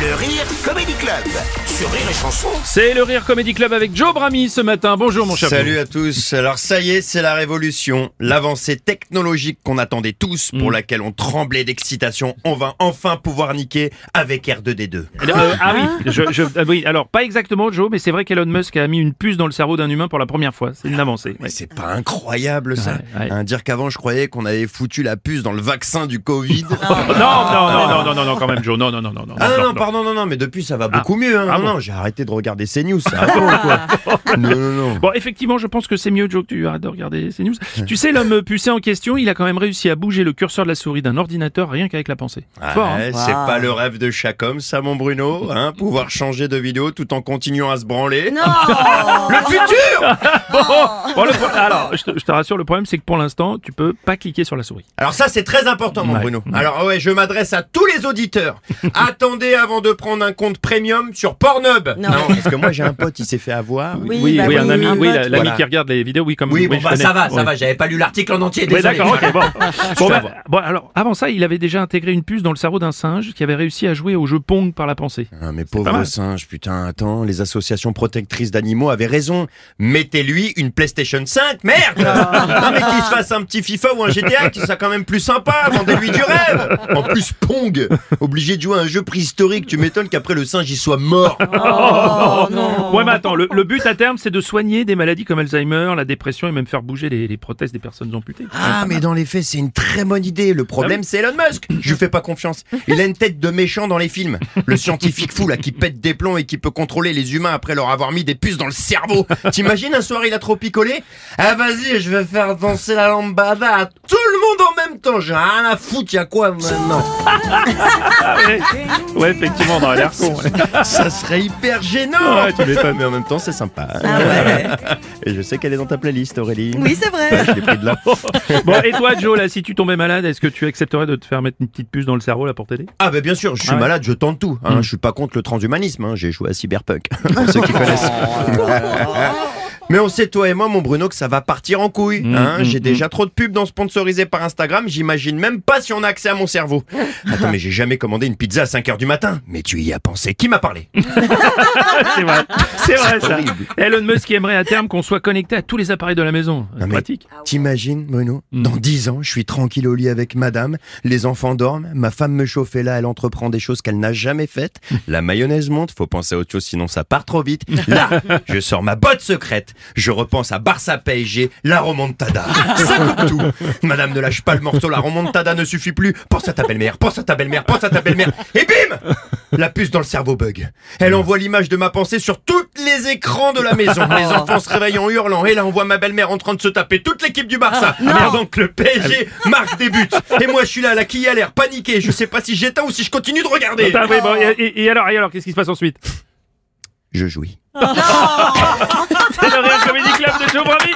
Le Rire Comedy Club sur Rire et Chanson. C'est le Rire Comedy Club avec Joe Brami ce matin. Bonjour mon cher. Salut à tous. Alors ça y est, c'est la révolution, l'avancée technologique qu'on attendait tous, Mm. pour laquelle on tremblait d'excitation. On va enfin pouvoir niquer avec R2D2. Euh, ah oui, je, je- ah oui, alors pas exactement Joe, mais c'est vrai qu'Elon Musk a mis une puce dans le cerveau d'un humain pour la première fois. C'est une avancée. Mais c'est pas incroyable ça Ouais, ouais. Hein, Dire qu'avant je croyais qu'on avait foutu la puce dans le vaccin du Covid. Oh, non, non, non, non, non, non, non, quand même Joe. Non, non, non, non, non. Ah non, non, non, pardon, non, non, mais depuis ça va beaucoup mieux. Hein. Ah non, bon non, j'ai arrêté de regarder CNews. Ça va quoi. non, non, non. Bon, effectivement, je pense que c'est mieux, Joe, que tu arrêtes de regarder ces news. Tu sais, l'homme pucé en question, il a quand même réussi à bouger le curseur de la souris d'un ordinateur rien qu'avec la pensée. Fort, hein c'est pas le rêve de chaque homme, ça, mon Bruno, hein, pouvoir changer de vidéo tout en continuant à se branler. Non Le futur Bon, bon, le pro- alors, je te, je te rassure, le problème, c'est que pour l'instant, tu peux pas cliquer sur la souris. Alors ça, c'est très important, mon Ouais. Bruno. Alors ouais, je m'adresse à tous les auditeurs. Attendez avant de prendre un compte premium sur Pornhub. Non. parce que moi, j'ai un pote, il s'est fait avoir. Oui, oui, bah oui, oui, un ami, un oui, l'ami voilà. qui regarde les vidéos, oui, comme Oui, bon, bah ça va, ça Ouais. va, j'avais pas lu l'article en entier, désolé. d'accord, bon. Bon, bah, bon, alors, avant ça, il avait déjà intégré une puce dans le cerveau d'un singe qui avait réussi à jouer au jeu Pong par la pensée. Ah, mais pauvre singe, putain, attends, les associations protectrices d'animaux avaient raison. Mettez-lui une PlayStation 5, merde Non mais qu'il se fasse un petit FIFA ou un GTA, qui soit quand même plus sympa, vendez-lui du rêve En plus, Pong Obligé de jouer à un jeu préhistorique, tu m'étonnes qu'après le singe il soit mort Oh non Ouais, mais attends, le, le but à terme, c'est de soigner des maladies comme Alzheimer, la dépression et même faire bouger les, les prothèses des personnes amputées. Ah, mais dans les faits, c'est une très bonne idée. Le problème, c'est Elon Musk. Je lui fais pas confiance. Il a une tête de méchant dans les films. Le scientifique fou, là, qui pète des plombs et qui peut contrôler les humains après leur avoir mis des puces dans le cerveau. T'imagines, un soir, il a trop picolé? Ah, vas-y, je vais faire danser la lambada à tout le monde en même temps. J'ai rien à foutre, y'a quoi maintenant? Ouais. Ouais, effectivement, on a l'air con. ouais. Ça serait hyper gênant. Ouais, tu m'étonnes. Mais en même temps, c'est sympa. Ah ouais Et je sais qu'elle est dans ta playlist, Aurélie. Oui, c'est vrai Je l'ai pris de là. Bon, et toi, Joe, là, si tu tombais malade, est-ce que tu accepterais de te faire mettre une petite puce dans le cerveau là pour t'aider? Ah bah bien sûr, je suis Ah ouais. malade, je tente tout. Hein. Mm. Je suis pas contre le transhumanisme, hein. j'ai joué à Cyberpunk, pour ceux qui connaissent. Mais on sait, toi et moi, mon Bruno, que ça va partir en couille. Mm, hein. mm, j'ai mm. déjà trop de pubs dans sponsorisés par Instagram, j'imagine même pas si on a accès à mon cerveau. Attends, mais j'ai jamais commandé une pizza à 5h du matin. Mais tu y as pensé, qui m'a parlé? C'est vrai, c'est vrai ça. horrible. Elon Musk aimerait à terme qu'on soit connecté à tous les appareils de la maison. Non, mais Pratique. T'imagines, Bruno Mm. Dans 10 ans, je suis tranquille au lit avec madame, les enfants dorment, ma femme me chauffe et là, elle entreprend des choses qu'elle n'a jamais faites. La mayonnaise monte, faut penser à autre chose sinon ça part trop vite. Là, je sors ma botte secrète, je repense à Barça PSG, la remontada. Ça coupe tout. Madame ne lâche pas le morceau, la remontada ne suffit plus. Pense à ta belle-mère, pense à ta belle-mère, pense à ta belle-mère. Et bim La puce dans le cerveau bug. Elle envoie l'image de ma pensée sur tous les écrans de la maison. Les enfants se réveillent en hurlant. Et là, on voit ma belle-mère en train de se taper toute l'équipe du Barça. Pendant que le PSG marque des buts. Et moi, je suis là, la qui a l'air paniqué. Je sais pas si j'éteins ou si je continue de regarder. Ah, oui, bon, et, et- et alors, et alors, qu'est-ce qui se passe ensuite? je jouis. Oh C'est le Rire Comedy Club de Joe Bravi